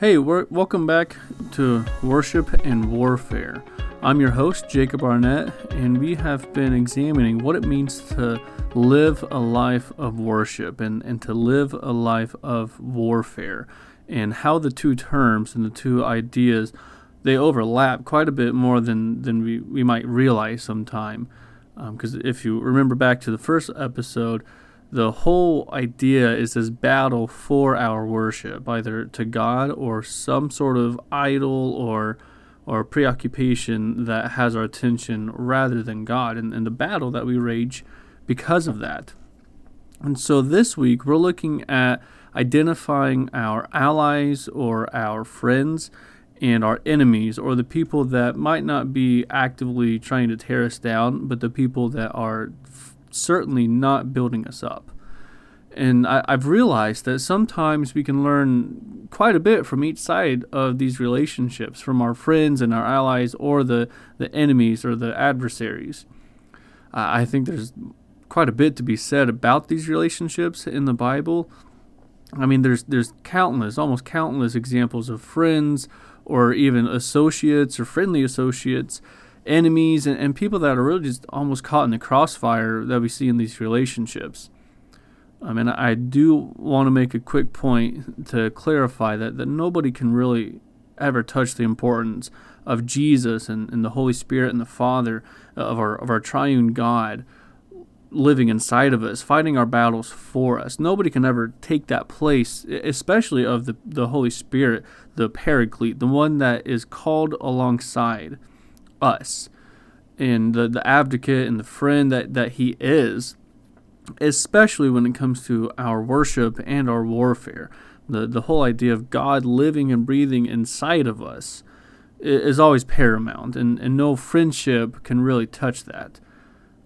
Hey, welcome back to Worship and Warfare. I'm your host, Jacob Arnett, and we have been examining what it means to live a life of worship and, and to live a life of warfare, and how the two terms and the two ideas they overlap quite a bit more than, than we, we might realize sometime. Because um, if you remember back to the first episode, the whole idea is this battle for our worship, either to God or some sort of idol or or preoccupation that has our attention rather than God, and, and the battle that we rage because of that. And so this week we're looking at identifying our allies or our friends and our enemies or the people that might not be actively trying to tear us down, but the people that are certainly not building us up. And I, have realized that sometimes we can learn quite a bit from each side of these relationships, from our friends and our allies, or the, the enemies or the adversaries. Uh, I think there's quite a bit to be said about these relationships in the Bible. I mean, there's there's countless, almost countless examples of friends or even associates or friendly associates enemies and, and people that are really just almost caught in the crossfire that we see in these relationships. I mean, I do want to make a quick point to clarify that, that nobody can really ever touch the importance of Jesus and, and the Holy Spirit and the Father uh, of our of our triune God living inside of us, fighting our battles for us. Nobody can ever take that place, especially of the, the Holy Spirit, the Paraclete, the one that is called alongside us and the, the advocate and the friend that, that he is, especially when it comes to our worship and our warfare. The, the whole idea of God living and breathing inside of us is always paramount, and, and no friendship can really touch that.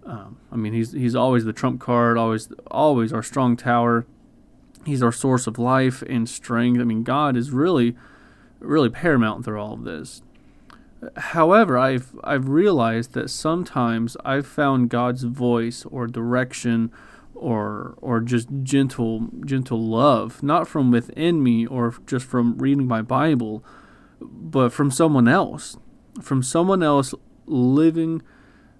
Um, I mean, he's he's always the trump card, always always our strong tower. He's our source of life and strength. I mean, God is really, really paramount through all of this. However, I've I've realized that sometimes I've found God's voice or direction or or just gentle gentle love not from within me or just from reading my Bible but from someone else from someone else living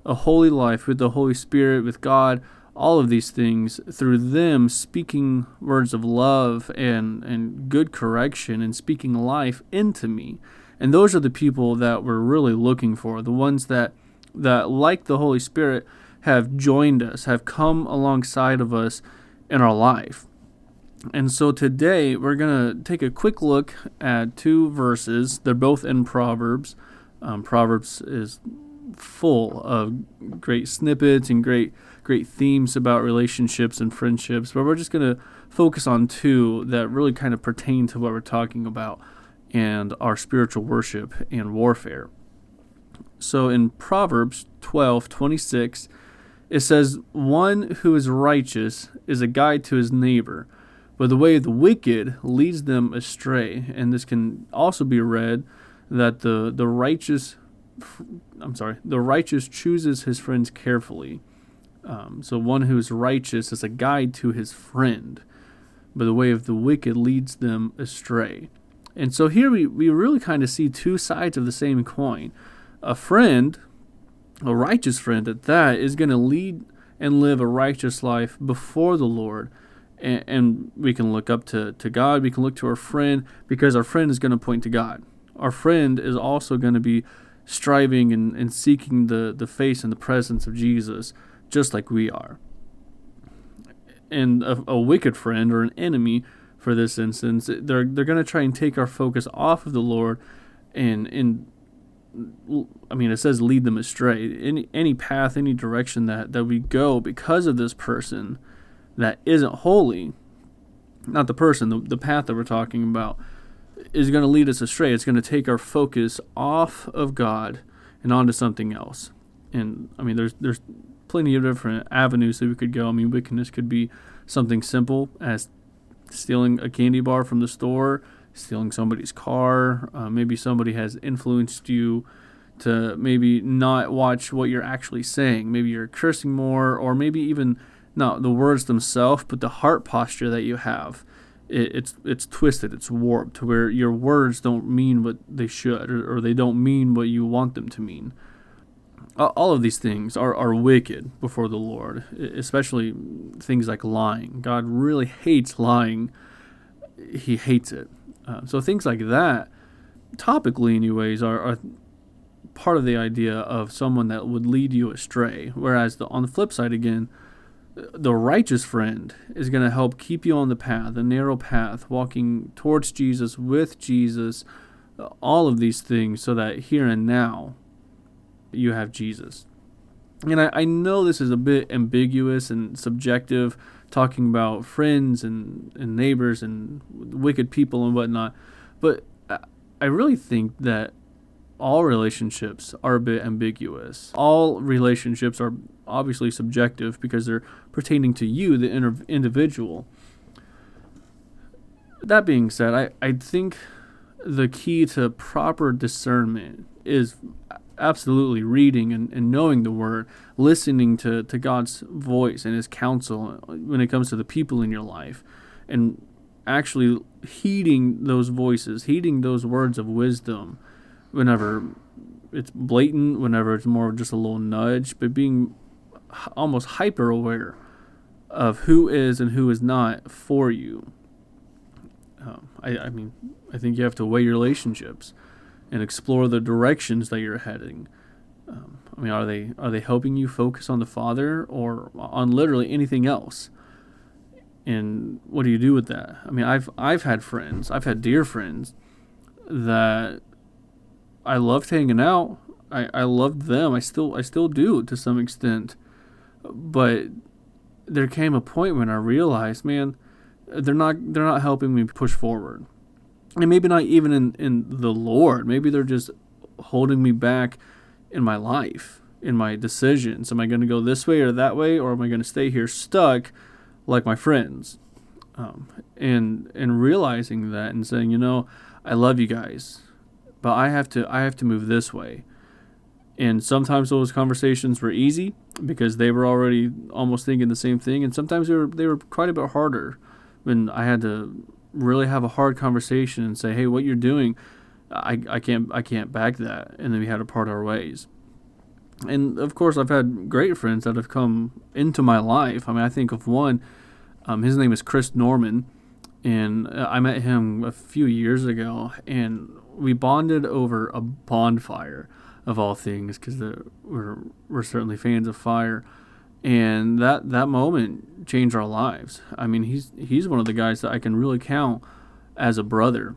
a holy life with the Holy Spirit with God all of these things through them speaking words of love and and good correction and speaking life into me and those are the people that we're really looking for, the ones that that like the Holy Spirit have joined us, have come alongside of us in our life. And so today we're going to take a quick look at two verses. They're both in Proverbs. Um, Proverbs is full of great snippets and great great themes about relationships and friendships, but we're just going to focus on two that really kind of pertain to what we're talking about and our spiritual worship and warfare. So in Proverbs 12 26, it says, One who is righteous is a guide to his neighbor, but the way of the wicked leads them astray. And this can also be read that the, the righteous, I'm sorry, the righteous chooses his friends carefully. Um, so one who is righteous is a guide to his friend, but the way of the wicked leads them astray. And so here we, we really kind of see two sides of the same coin. A friend, a righteous friend at that, is going to lead and live a righteous life before the Lord. And, and we can look up to, to God, we can look to our friend, because our friend is going to point to God. Our friend is also going to be striving and, and seeking the, the face and the presence of Jesus, just like we are. And a, a wicked friend or an enemy for this instance. They're they're going to try and take our focus off of the Lord, and and I mean it says lead them astray. Any any path, any direction that that we go because of this person that isn't holy, not the person, the, the path that we're talking about is going to lead us astray. It's going to take our focus off of God and onto something else. And I mean, there's there's plenty of different avenues that we could go. I mean, wickedness could be something simple as stealing a candy bar from the store, stealing somebody's car. Uh, maybe somebody has influenced you to maybe not watch what you're actually saying. Maybe you're cursing more, or maybe even not the words themselves, but the heart posture that you have it, it's it's twisted, it's warped to where your words don't mean what they should, or, or they don't mean what you want them to mean. All of these things are, are wicked before the Lord, especially things like lying. God really hates lying. He hates it. Uh, so things like that, topically, anyways, are, are part of the idea of someone that would lead you astray. Whereas the, on the flip side, again, the righteous friend is going to help keep you on the path, the narrow path, walking towards Jesus, with Jesus, all of these things, so that here and now you have Jesus. And I, I know this is a bit ambiguous and subjective, talking about friends and, and neighbors and wicked people and whatnot, but I really think that all relationships are a bit ambiguous. All relationships are obviously subjective because they're pertaining to you, the inter- individual. That being said, I, I think the key to proper discernment is absolutely reading and, and knowing the word, listening to, to God's voice and his counsel when it comes to the people in your life, and actually heeding those voices, heeding those words of wisdom whenever it's blatant, whenever it's more of just a little nudge, but being almost hyper aware of who is and who is not for you. Um, I, I mean, I think you have to weigh your relationships and explore the directions that you're heading. Um, I mean, are they are they helping you focus on the Father or on literally anything else? And what do you do with that? I mean, I've I've had friends, I've had dear friends that I loved hanging out. I, I loved them. I still I still do to some extent. But there came a point when I realized, man, they're not they're not helping me push forward. And maybe not even in, in the Lord. Maybe they're just holding me back in my life, in my decisions. Am I going to go this way or that way, or am I going to stay here stuck like my friends? Um, and and realizing that and saying, you know, I love you guys but I have to I have to move this way. And sometimes those conversations were easy because they were already almost thinking the same thing, and sometimes they were they were quite a bit harder when I had to really have a hard conversation and say, "Hey, what you're doing, I, I can't I can't back that," and then we had to part our ways. And of course, I've had great friends that have come into my life. I mean, I think of one. Um, his name is Chris Norman, and uh, I met him a few years ago, and we bonded over a bonfire of all things because we're we're certainly fans of fire, and that that moment changed our lives. I mean, he's he's one of the guys that I can really count as a brother.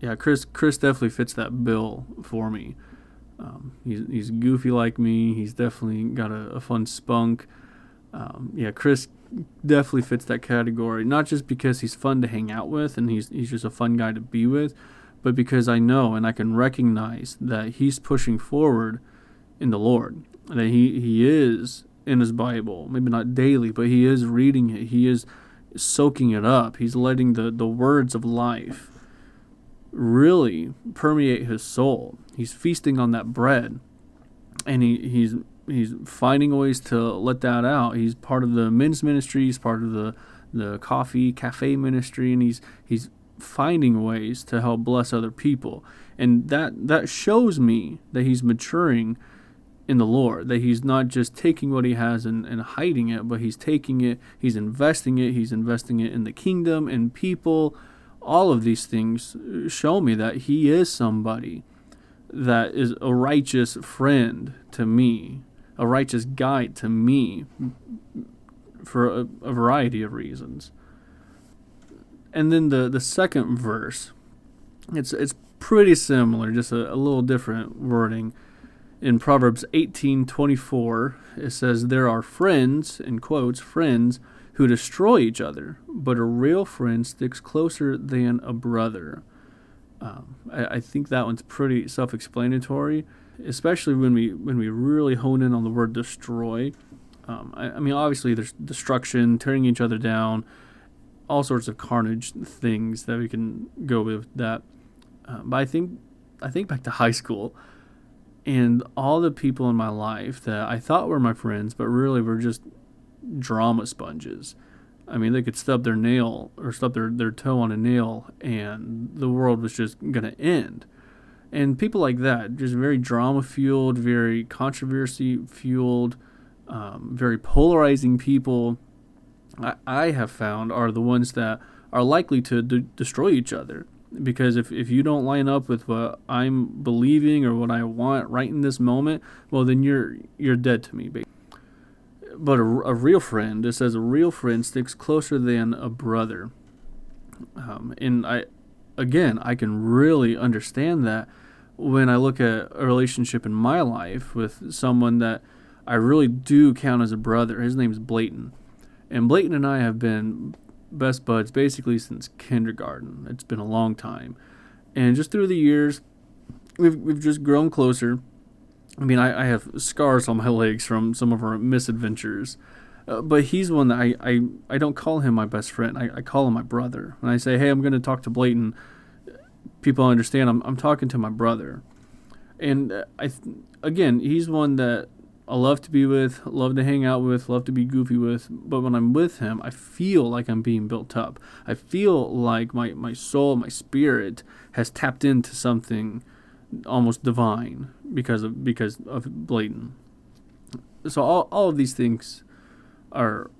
Yeah, Chris Chris definitely fits that bill for me. Um, he's he's goofy like me. He's definitely got a, a fun spunk. Um, yeah, Chris definitely fits that category. Not just because he's fun to hang out with and he's he's just a fun guy to be with, but because I know and I can recognize that he's pushing forward in the Lord, that he, he is in his Bible, maybe not daily, but he is reading it, he is soaking it up, he's letting the, the words of life really permeate his soul. He's feasting on that bread and he, he's he's finding ways to let that out. He's part of the men's ministry, he's part of the the coffee cafe ministry and he's he's finding ways to help bless other people. And that that shows me that he's maturing in the Lord, that he's not just taking what he has and, and hiding it, but he's taking it, he's investing it, he's investing it in the kingdom and people. All of these things show me that he is somebody that is a righteous friend to me, a righteous guide to me for a, a variety of reasons and then the the second verse, it's it's pretty similar, just a, a little different wording. In Proverbs eighteen twenty four, it says, "There are friends," in quotes, friends who destroy each other, but a real friend sticks closer than a brother. Um, I, I, think that one's pretty self-explanatory, especially when we when we really hone in on the word destroy. Um, I, I, mean, obviously, there's destruction, tearing each other down, all sorts of carnage things that we can go with that. Uh, but I think I think back to high school and all the people in my life that I thought were my friends, but really were just drama sponges. I mean, they could stub their nail or stub their, their toe on a nail and the world was just going to end. And people like that, just very drama fueled, very controversy fueled, um, very polarizing people, I, I, have found are the ones that are likely to de- destroy each other. Because if, if you don't line up with what I'm believing or what I want right in this moment, well, then you're you're dead to me, baby but a, a, real friend, it says a real friend sticks closer than a brother. Um, and I, again, I can really understand that when I look at a relationship in my life with someone that I really do count as a brother. His name is Blayton. And Blayton and I have been best buds basically since kindergarten. It's been a long time. And just through the years, we've, we've just grown closer I mean, I, I have scars on my legs from some of our misadventures. Uh, but he's one that I, I, I don't call him my best friend. I, I call him my brother. When I say, hey, I'm going to talk to Blayton, people understand I'm, I'm talking to my brother. And uh, I, again, he's one that I love to be with, love to hang out with, love to be goofy with. But when I'm with him, I feel like I'm being built up. I feel like my, my soul, my spirit has tapped into something almost divine because of because of Blayton. So all, all of these things are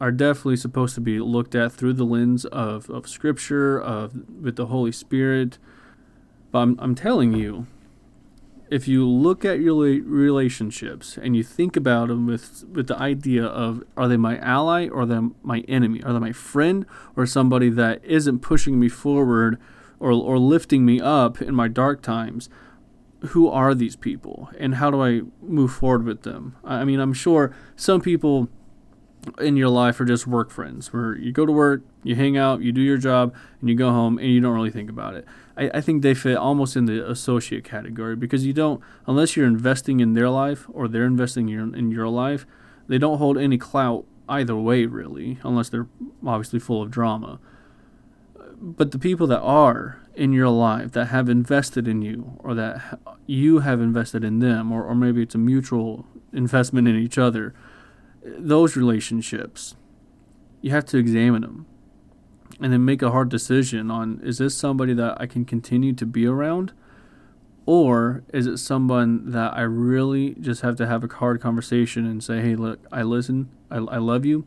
are definitely supposed to be looked at through the lens of, of scripture, of with the Holy Spirit. But I'm, I'm telling you, if you look at your relationships and you think about them with with the idea of are they my ally or them my enemy? Are they my friend or somebody that isn't pushing me forward or, or lifting me up in my dark times, who are these people and how do I move forward with them? I mean, I'm sure some people in your life are just work friends where you go to work, you hang out, you do your job, and you go home and you don't really think about it. I, I think they fit almost in the associate category because you don't, unless you're investing in their life or they're investing in, in your life, they don't hold any clout either way, really, unless they're obviously full of drama but the people that are in your life that have invested in you or that you have invested in them or, or maybe it's a mutual investment in each other those relationships you have to examine them and then make a hard decision on is this somebody that I can continue to be around or is it someone that I really just have to have a hard conversation and say hey look I listen I, I love you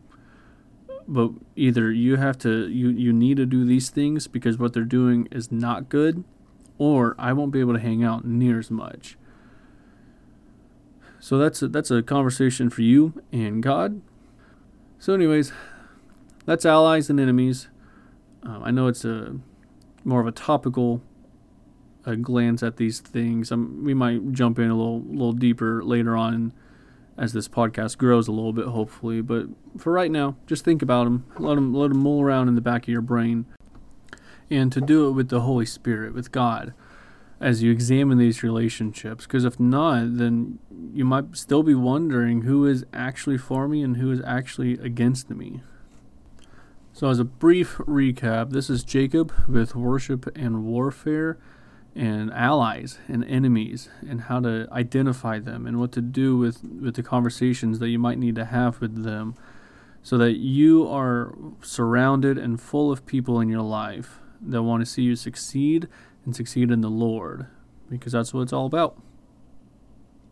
but either you have to you you need to do these things because what they're doing is not good or I won't be able to hang out near as much. So that's a, that's a conversation for you and God. So anyways, that's allies and enemies. Um, I know it's a more of a topical uh, glance at these things. Um, we might jump in a little little deeper later on as this podcast grows a little bit, hopefully. But for right now, just think about them. Let them let them mull around in the back of your brain, and to do it with the Holy Spirit, with God, as you examine these relationships. Because if not, then you might still be wondering who is actually for me and who is actually against me. So, as a brief recap, this is Jacob with Worship and Warfare and allies and enemies and how to identify them and what to do with, with the conversations that you might need to have with them so that you are surrounded and full of people in your life that want to see you succeed and succeed in the Lord because that's what it's all about.